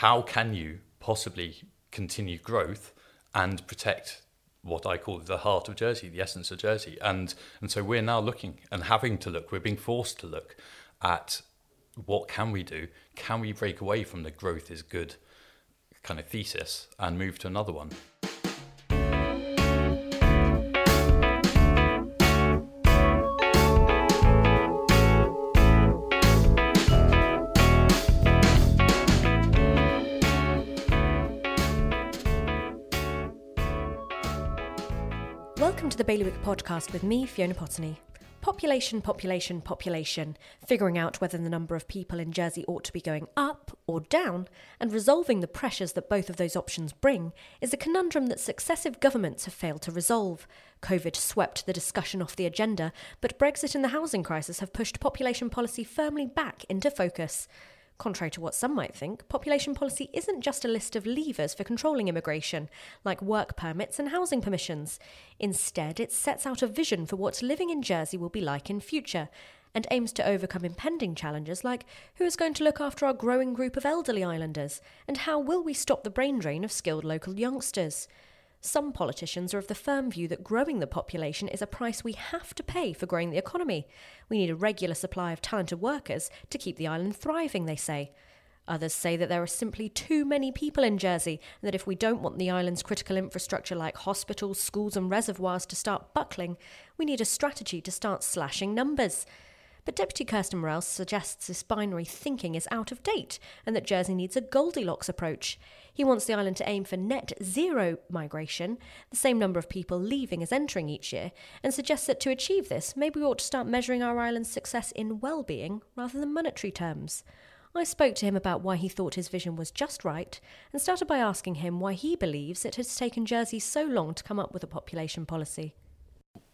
how can you possibly continue growth and protect what I call the heart of Jersey, the essence of Jersey. And and so we're now looking and having to look, we're being forced to look at what can we do? Can we break away from the growth is good kind of thesis and move to another one? Bailiwick podcast with me, Fiona Potney. Population, population, population, figuring out whether the number of people in Jersey ought to be going up or down, and resolving the pressures that both of those options bring, is a conundrum that successive governments have failed to resolve. COVID swept the discussion off the agenda, but Brexit and the housing crisis have pushed population policy firmly back into focus. Contrary to what some might think, population policy isn't just a list of levers for controlling immigration, like work permits and housing permissions. Instead, it sets out a vision for what living in Jersey will be like in future, and aims to overcome impending challenges like who is going to look after our growing group of elderly islanders, and how will we stop the brain drain of skilled local youngsters. Some politicians are of the firm view that growing the population is a price we have to pay for growing the economy. We need a regular supply of talented workers to keep the island thriving, they say. Others say that there are simply too many people in Jersey, and that if we don't want the island's critical infrastructure like hospitals, schools, and reservoirs to start buckling, we need a strategy to start slashing numbers. But Deputy Kirsten Morel suggests this binary thinking is out of date and that Jersey needs a Goldilocks approach. He wants the island to aim for net zero migration, the same number of people leaving as entering each year, and suggests that to achieve this, maybe we ought to start measuring our island's success in well-being rather than monetary terms. I spoke to him about why he thought his vision was just right and started by asking him why he believes it has taken Jersey so long to come up with a population policy.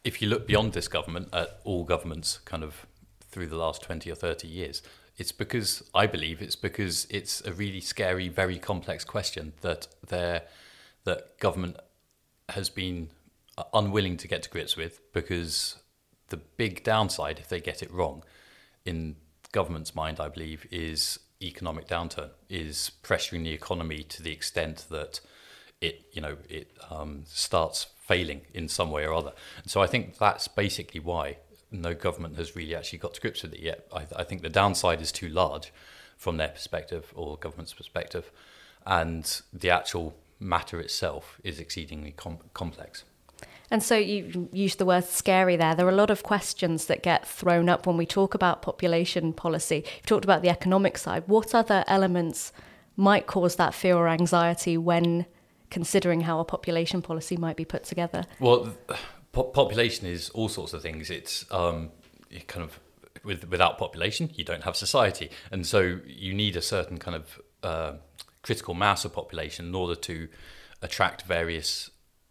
If you look beyond this government at all governments kind of through the last 20 or 30 years. It's because, I believe, it's because it's a really scary, very complex question that there, that government has been unwilling to get to grips with because the big downside, if they get it wrong, in government's mind, I believe, is economic downturn, is pressuring the economy to the extent that it, you know, it um, starts failing in some way or other. And so I think that's basically why no government has really actually got to grips with it yet. I, I think the downside is too large from their perspective or government's perspective, and the actual matter itself is exceedingly com- complex. And so you used the word scary there. There are a lot of questions that get thrown up when we talk about population policy. You've talked about the economic side. What other elements might cause that fear or anxiety when considering how a population policy might be put together? Well, po- population is all sorts of things. It's um, kind of with, without population, you don't have society, and so you need a certain kind of uh, critical mass of population in order to attract various.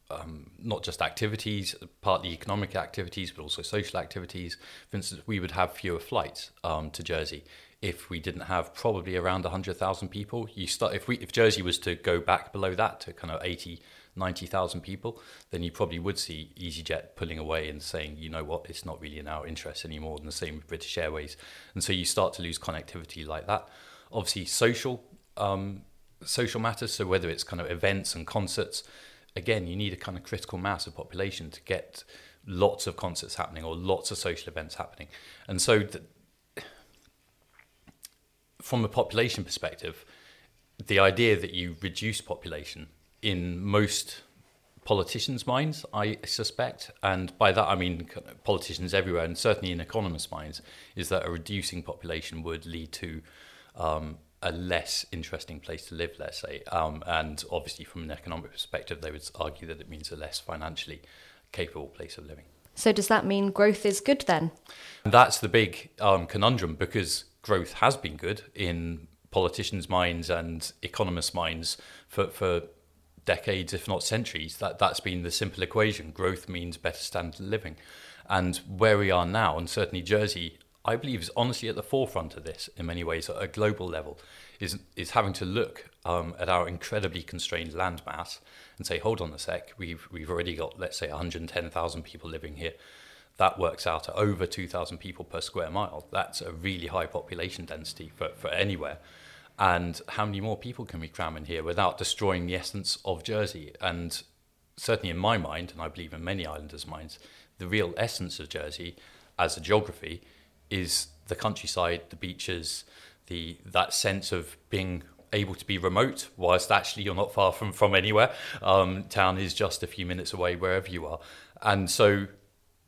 Um, not just activities, partly economic activities, but also social activities. For instance, we would have fewer flights um, to Jersey if we didn't have probably around 100,000 people. You start if we if Jersey was to go back below that to kind of 80 90,000 people, then you probably would see EasyJet pulling away and saying, you know what, it's not really in our interest anymore, and the same with British Airways. And so you start to lose connectivity like that. Obviously, social um, social matters, so whether it's kind of events and concerts, again, you need a kind of critical mass of population to get lots of concerts happening or lots of social events happening. And so, th- from a population perspective, the idea that you reduce population in most politicians' minds, I suspect, and by that I mean politicians everywhere, and certainly in economists' minds, is that a reducing population would lead to um, a less interesting place to live, let's say. Um, and obviously, from an economic perspective, they would argue that it means a less financially capable place of living. So, does that mean growth is good then? That's the big um, conundrum because growth has been good in politicians' minds and economists' minds for, for decades, if not centuries, that, that's been the simple equation. Growth means better standard of living. And where we are now, and certainly Jersey, I believe is honestly at the forefront of this in many ways at a global level, is, is having to look um, at our incredibly constrained land mass and say, hold on a sec, we've, we've already got, let's say, 110,000 people living here. That works out at over 2,000 people per square mile. That's a really high population density for, for anywhere. And how many more people can we cram in here without destroying the essence of Jersey? And certainly in my mind, and I believe in many islanders' minds, the real essence of Jersey as a geography is the countryside, the beaches, the that sense of being able to be remote, whilst actually you're not far from from anywhere. Um, town is just a few minutes away wherever you are, and so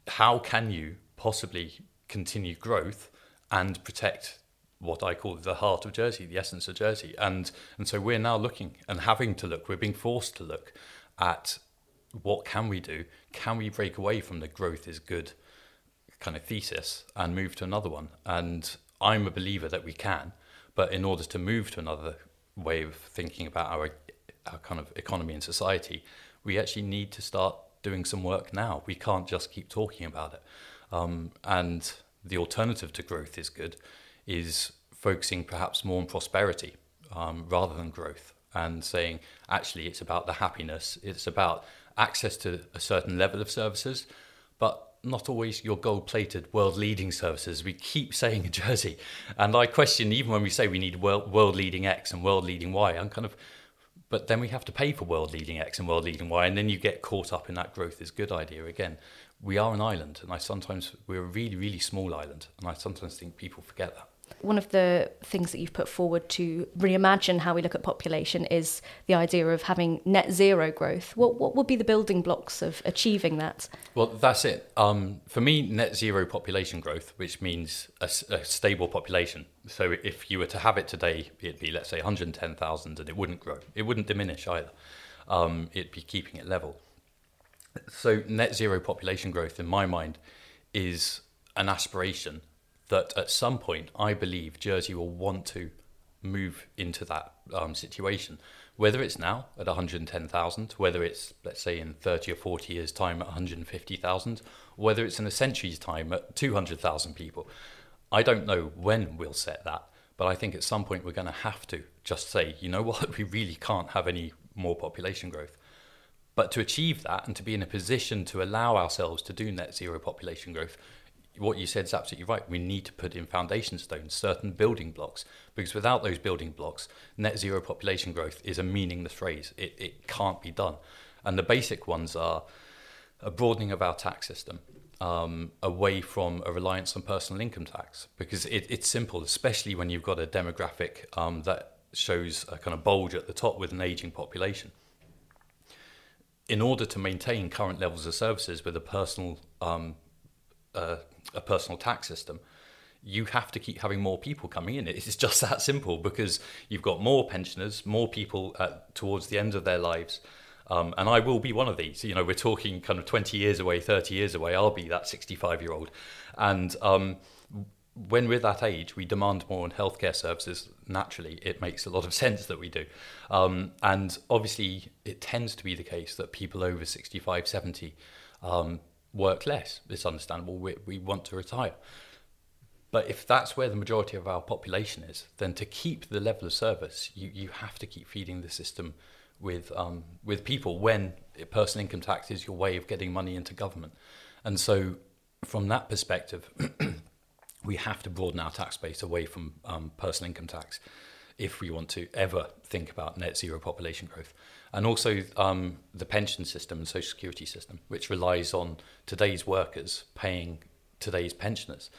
how can you possibly continue growth and protect what I call the heart of Jersey, the essence of Jersey. And and so we're now looking and having to look, we're being forced to look at what can we do? Can we break away from the growth is good kind of thesis and move to another one? And I'm a believer that we can, but in order to move to another way of thinking about our our kind of economy and society, we actually need to start doing some work now. We can't just keep talking about it. Um, and the alternative to growth is good is focusing perhaps more on prosperity um, rather than growth and saying actually it's about the happiness, it's about access to a certain level of services, but not always your gold plated world leading services. We keep saying in Jersey, and I question even when we say we need world leading X and world leading Y, I'm kind of but then we have to pay for world leading X and world leading Y, and then you get caught up in that growth is a good idea again. We are an island, and I sometimes we're a really, really small island, and I sometimes think people forget that one of the things that you've put forward to reimagine how we look at population is the idea of having net zero growth. What what would be the building blocks of achieving that? Well, that's it. Um, for me, net zero population growth, which means a, a, stable population. So if you were to have it today, it'd be let's say 110,000, and it wouldn't grow. It wouldn't diminish either. Um, it'd be keeping it level. So net zero population growth, in my mind, is an aspiration that at some point I believe Jersey will want to move into that um, situation. Whether it's now at 110,000, whether it's, let's say, in 30 or 40 years' time at 150,000, whether it's in a century's time at 200,000 people. I don't know when we'll set that, but I think at some point we're going to have to just say, you know what, we really can't have any more population growth. But to achieve that and to be in a position to allow ourselves to do net zero population growth, what you said is absolutely right. We need to put in foundation stones, certain building blocks, because without those building blocks, net zero population growth is a meaningless phrase. It, it can't be done. And the basic ones are a broadening of our tax system um, away from a reliance on personal income tax, because it, it's simple, especially when you've got a demographic um, that shows a kind of bulge at the top with an aging population. In order to maintain current levels of services with a personal um, uh, a personal tax system, you have to keep having more people coming in. It's just that simple because you've got more pensioners, more people at, towards the end of their lives. Um, and I will be one of these. You know, we're talking kind of 20 years away, 30 years away. I'll be that 65 year old. And um, when we're that age, we demand more in healthcare services. Naturally, it makes a lot of sense that we do. Um, and obviously, it tends to be the case that people over 65, 70 um, work less. It's understandable. We, we want to retire. But if that's where the majority of our population is, then to keep the level of service, you, you have to keep feeding the system with um, with people when personal income tax is your way of getting money into government. And so, from that perspective, we have to broaden our tax base away from um, personal income tax if we want to ever think about net zero population growth and also um, the pension system and social security system, which relies on today's workers paying today's pensioners.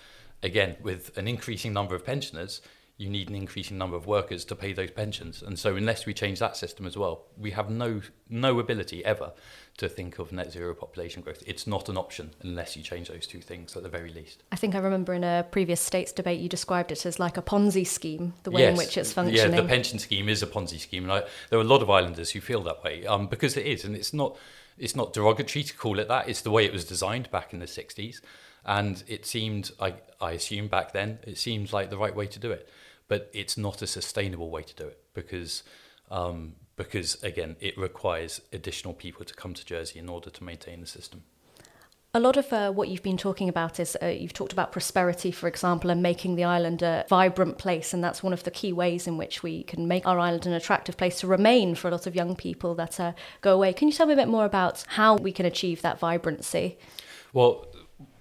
Again, with an increasing number of pensioners, you need an increasing number of workers to pay those pensions. And so, unless we change that system as well, we have no no ability ever to think of net zero population growth. It's not an option unless you change those two things at the very least. I think I remember in a previous states debate you described it as like a Ponzi scheme, the way yes. in which it's functioning. Yeah, the pension scheme is a Ponzi scheme, and I, there are a lot of islanders who feel that way um, because it is, and it's not it's not derogatory to call it that. It's the way it was designed back in the '60s, and it seemed I I assume back then it seemed like the right way to do it, but it's not a sustainable way to do it because. Um, because again, it requires additional people to come to Jersey in order to maintain the system. A lot of uh, what you've been talking about is uh, you've talked about prosperity, for example, and making the island a vibrant place. And that's one of the key ways in which we can make our island an attractive place to remain for a lot of young people that uh, go away. Can you tell me a bit more about how we can achieve that vibrancy? Well,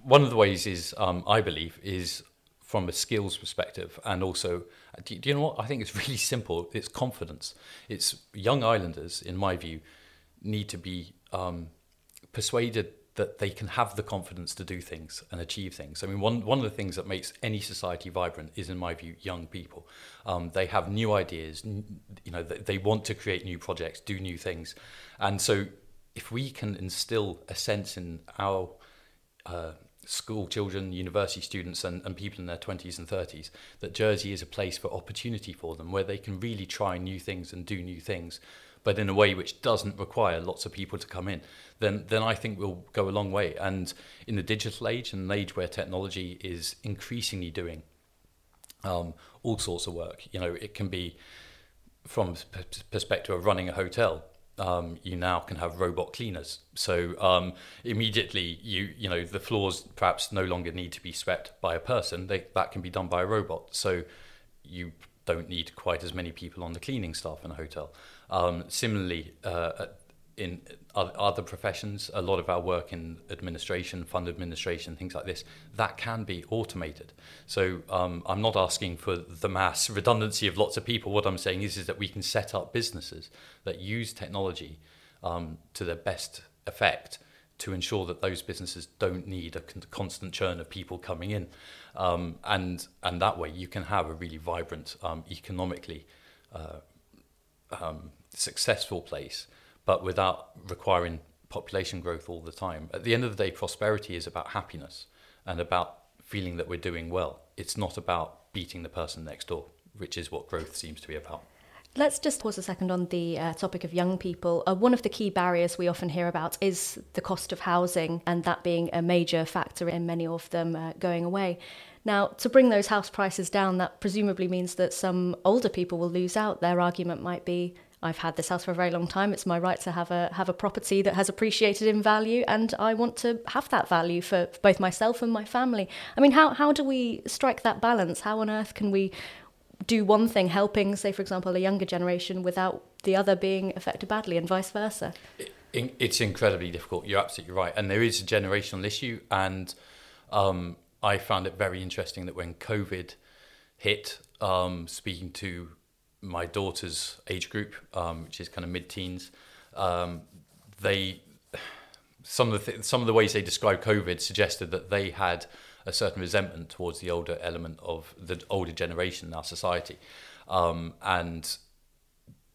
one of the ways is, um, I believe, is from a skills perspective, and also, do, you know what? I think it's really simple. It's confidence. It's young islanders, in my view, need to be um, persuaded that they can have the confidence to do things and achieve things. I mean, one, one of the things that makes any society vibrant is, in my view, young people. Um, they have new ideas, you know, they, they want to create new projects, do new things. And so if we can instill a sense in our uh, school children, university students, and, and people in their 20s and 30s that Jersey is a place for opportunity for them where they can really try new things and do new things, but in a way which doesn't require lots of people to come in, then, then I think we'll go a long way. And in the digital age and an age where technology is increasingly doing um, all sorts of work, you know, it can be from perspective of running a hotel um, you now can have robot cleaners. So um, immediately, you you know the floors perhaps no longer need to be swept by a person; they, that can be done by a robot. So you don't need quite as many people on the cleaning staff in a hotel. Um, similarly, uh, in other professions, a lot of our work in administration, fund administration, things like this, that can be automated. So um, I'm not asking for the mass redundancy of lots of people. What I'm saying is, is that we can set up businesses that use technology um, to their best effect to ensure that those businesses don't need a constant churn of people coming in. Um, and, and that way you can have a really vibrant, um, economically uh, um, successful place but without requiring population growth all the time. At the end of the day, prosperity is about happiness and about feeling that we're doing well. It's not about beating the person next door, which is what growth seems to be about. Let's just pause a second on the uh, topic of young people. Uh, one of the key barriers we often hear about is the cost of housing, and that being a major factor in many of them uh, going away. Now, to bring those house prices down, that presumably means that some older people will lose out. Their argument might be I've had this house for a very long time. It's my right to have a have a property that has appreciated in value, and I want to have that value for both myself and my family. I mean, how how do we strike that balance? How on earth can we do one thing, helping, say, for example, a younger generation, without the other being affected badly, and vice versa? It's incredibly difficult. You're absolutely right, and there is a generational issue. And um, I found it very interesting that when COVID hit, um, speaking to my daughter's age group, um, which is kind of mid-teens, um, they some of the th- some of the ways they described COVID suggested that they had a certain resentment towards the older element of the older generation in our society, um, and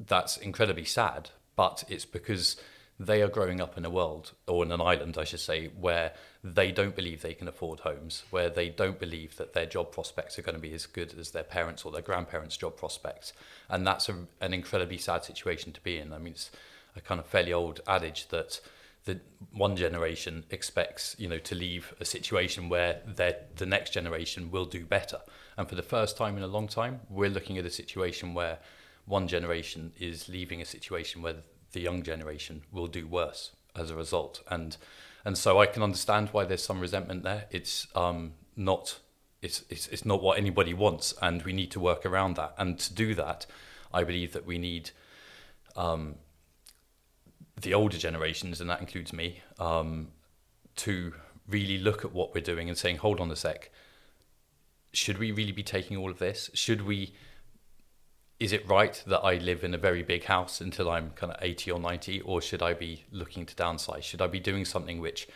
that's incredibly sad. But it's because they are growing up in a world, or in an island, I should say, where they don't believe they can afford homes, where they don't believe that their job prospects are going to be as good as their parents' or their grandparents' job prospects. And that's a, an incredibly sad situation to be in. I mean, it's a kind of fairly old adage that the one generation expects, you know, to leave a situation where the next generation will do better. And for the first time in a long time, we're looking at a situation where one generation is leaving a situation where the young generation will do worse as a result. And and so I can understand why there's some resentment there. It's um, not it's, it's it's not what anybody wants, and we need to work around that. And to do that, I believe that we need um, the older generations, and that includes me, um, to really look at what we're doing and saying, hold on a sec. Should we really be taking all of this? Should we is it right that I live in a very big house until I'm kind of 80 or 90, or should I be looking to downsize? Should I be doing something which,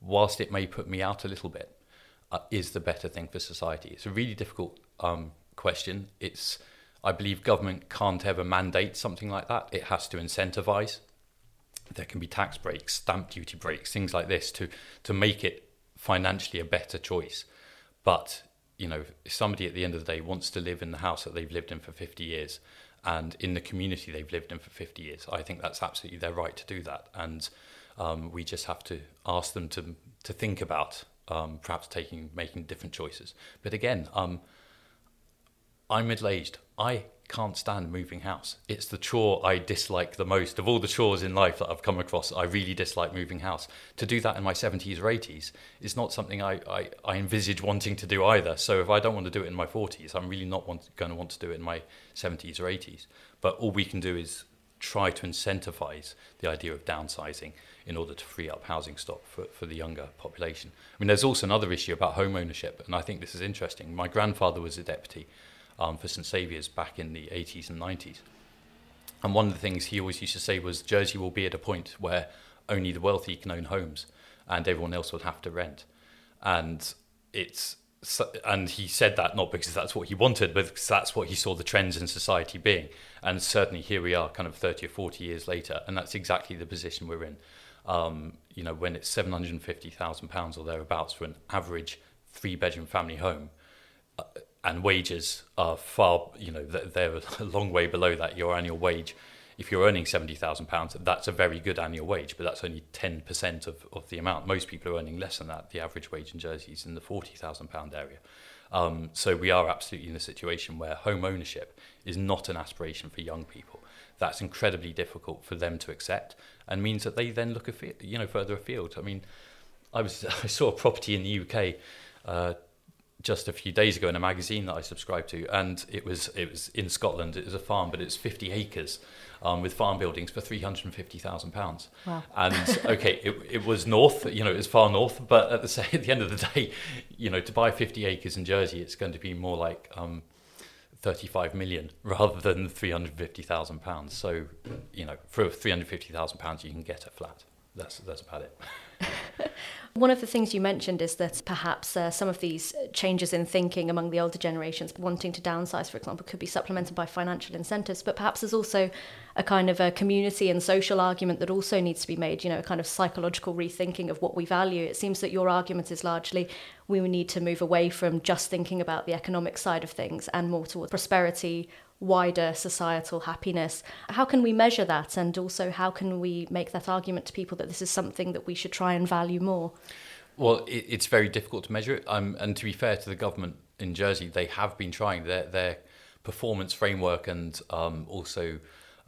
whilst it may put me out a little bit, uh, is the better thing for society? It's a really difficult um, question. It's, I believe government can't ever mandate something like that. It has to incentivize. There can be tax breaks, stamp duty breaks, things like this to, to make it financially a better choice. But you know, if somebody at the end of the day wants to live in the house that they've lived in for 50 years and in the community they've lived in for 50 years, I think that's absolutely their right to do that. And um, we just have to ask them to, to think about um, perhaps taking, making different choices. But again, um, I'm middle aged. I can't stand moving house. It's the chore I dislike the most. Of all the chores in life that I've come across, I really dislike moving house. To do that in my 70s or 80s is not something I, I, I envisage wanting to do either. So if I don't want to do it in my 40s, I'm really not want, going to want to do it in my 70s or 80s. But all we can do is try to incentivize the idea of downsizing in order to free up housing stock for, for the younger population. I mean, there's also another issue about home ownership, and I think this is interesting. My grandfather was a deputy um, for St Saviour's back in the 80s and 90s. And one of the things he always used to say was Jersey will be at a point where only the wealthy can own homes and everyone else will have to rent. And it's and he said that not because that's what he wanted, but because that's what he saw the trends in society being. And certainly here we are, kind of 30 or 40 years later, and that's exactly the position we're in. Um, you know, when it's £750,000 or thereabouts for an average three bedroom family home, uh, and wages are far, you know, they're a long way below that, your annual wage. If you're earning £70,000, that's a very good annual wage, but that's only 10% of, of the amount. Most people are earning less than that. The average wage in Jersey is in the £40,000 area. Um, so we are absolutely in a situation where home ownership is not an aspiration for young people. That's incredibly difficult for them to accept and means that they then look afield, you know, further afield. I mean, I was I saw a property in the UK uh, just a few days ago in a magazine that I subscribed to, and it was it was in Scotland. It was a farm, but it's 50 acres um, with farm buildings for 350,000 pounds. Wow. And okay, it, it was north, you know, it was far north, but at the at the end of the day, you know, to buy 50 acres in Jersey, it's going to be more like um, 35 million rather than 350,000 pounds. So, you know, for 350,000 pounds, you can get a flat. That's that's about it. One of the things you mentioned is that perhaps uh, some of these changes in thinking among the older generations, wanting to downsize, for example, could be supplemented by financial incentives. But perhaps there's also a kind of a community and social argument that also needs to be made, you know, a kind of psychological rethinking of what we value. It seems that your argument is largely we need to move away from just thinking about the economic side of things and more towards prosperity, wider societal happiness. How can we measure that? And also, how can we make that argument to people that this is something that we should try and value more? Well, it, it's very difficult to measure it. Um, and to be fair to the government in Jersey, they have been trying their, their performance framework and um, also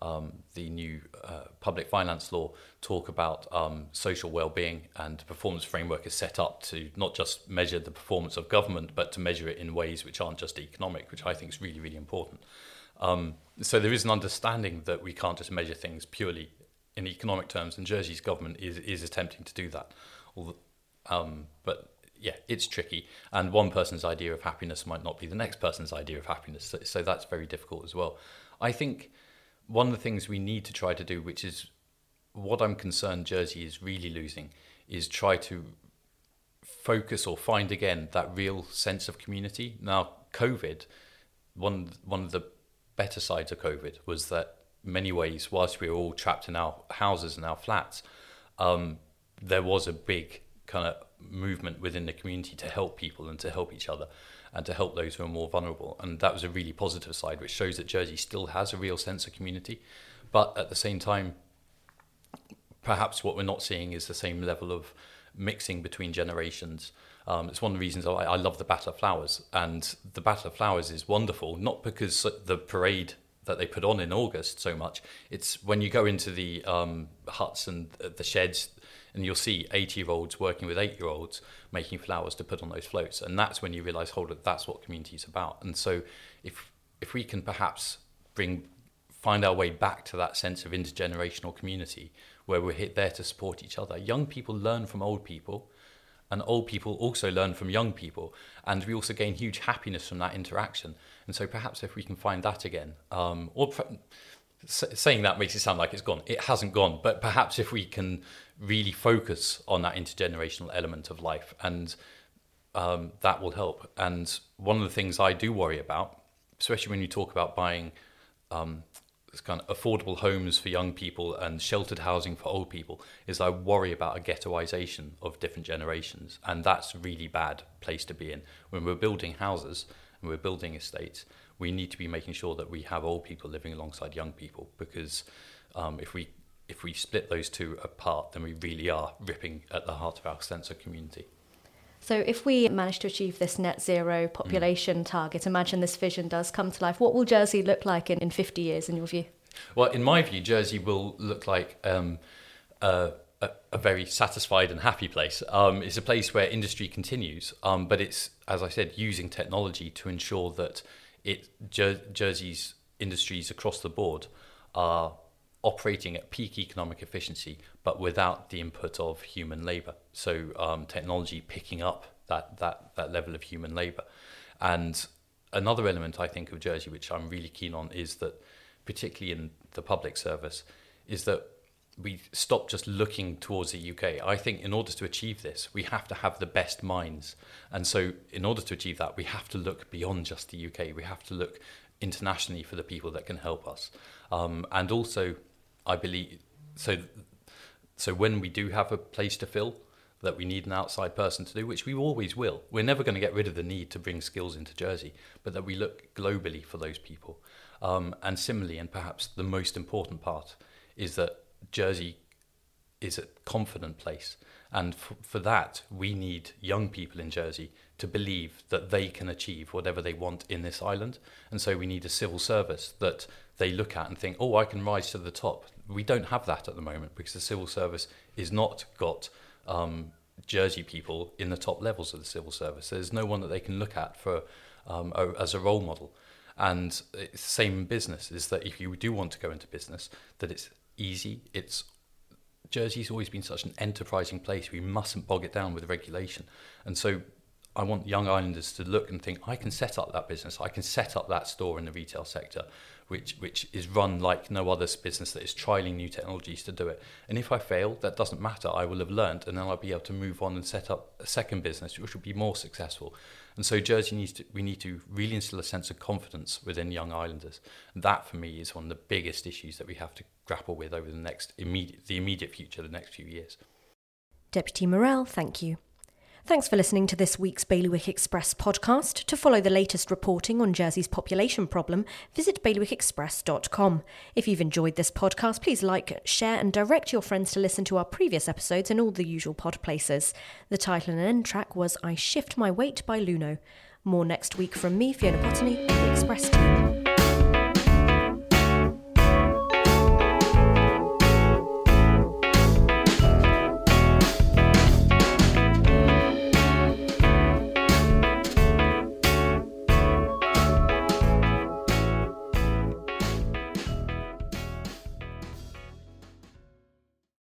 um, the new uh, public finance law talk about um, social well-being and the performance framework is set up to not just measure the performance of government but to measure it in ways which aren't just economic which I think is really really important um, so there is an understanding that we can't just measure things purely in economic terms, and Jersey's government is, is attempting to do that. Um, but yeah, it's tricky, and one person's idea of happiness might not be the next person's idea of happiness. So, so that's very difficult as well. I think one of the things we need to try to do, which is what I'm concerned Jersey is really losing, is try to focus or find again that real sense of community. Now, COVID, one one of the better sides of COVID was that many ways, whilst we were all trapped in our houses and our flats, um, there was a big kind of movement within the community to help people and to help each other and to help those who are more vulnerable. And that was a really positive side, which shows that Jersey still has a real sense of community. But at the same time, perhaps what we're not seeing is the same level of mixing between generations um, it's one of the reasons I, I love the Battle of Flowers, and the Battle of Flowers is wonderful, not because the parade that they put on in August so much. It's when you go into the um, huts and the sheds, and you'll see 80 year olds working with eight year olds making flowers to put on those floats. And that's when you realize, hold it, that's what community is about. And so if, if we can perhaps bring, find our way back to that sense of intergenerational community where we're there to support each other, young people learn from old people and old people also learn from young people. And we also gain huge happiness from that interaction. And so perhaps if we can find that again um, or saying that makes it sound like it's gone. It hasn't gone. But perhaps if we can really focus on that intergenerational element of life and um, that will help. And one of the things i do worry about especially when you talk about buying um, kind of affordable homes for young people and sheltered housing for old people is I worry about a ghettoization of different generations. And that's really bad place to be in. When we're building houses and we're building estates we need to be making sure that we have old people living alongside young people because um, if we if we split those two apart then we really are ripping at the heart of our sense of community so, if we manage to achieve this net zero population mm. target, imagine this vision does come to life, what will Jersey look like in, in 50 years, in your view? Well, in my view, Jersey will look like um, a, a, a, very satisfied and happy place. Um, it's a place where industry continues, um, but it's, as I said, using technology to ensure that it Jer- Jersey's industries across the board are operating at peak economic efficiency, but without the input of human labour. So um, technology picking up that, that, that level of human labour. And another element I think of Jersey, which I'm really keen on, is that particularly in the public service, is that we stop just looking towards the UK. I think in order to achieve this, we have to have the best minds. And so, in order to achieve that, we have to look beyond just the UK. We have to look internationally for the people that can help us. Um, and also, I believe so. So when we do have a place to fill, that we need an outside person to do, which we always will. We're never going to get rid of the need to bring skills into Jersey, but that we look globally for those people. Um, and similarly, and perhaps the most important part, is that Jersey is a confident place. And f- for that, we need young people in Jersey to believe that they can achieve whatever they want in this island. And so we need a civil service that they look at and think, oh, I can rise to the top. We don't have that at the moment because the civil service is not got um, Jersey people in the top levels of the civil service. There's no one that they can look at for um, a, as a role model. And it's the same in business is that if you do want to go into business, that it's easy. It's Jersey's always been such an enterprising place. We mustn't bog it down with regulation. And so I want young islanders to look and think, I can set up that business. I can set up that store in the retail sector, which which is run like no other business that is trialing new technologies to do it. And if I fail, that doesn't matter. I will have learned, and then I'll be able to move on and set up a second business, which will be more successful. And so Jersey needs to, we need to really instill a sense of confidence within young islanders. And that for me is one of the biggest issues that we have to grapple with over the next immediate, the immediate future, the next few years. Deputy Morel, thank you. Thanks for listening to this week's Bailiwick Express podcast. To follow the latest reporting on Jersey's population problem, visit bailiwickexpress.com. If you've enjoyed this podcast, please like, share, and direct your friends to listen to our previous episodes in all the usual pod places. The title and end track was I Shift My Weight by Luno. More next week from me, Fiona and the Express team.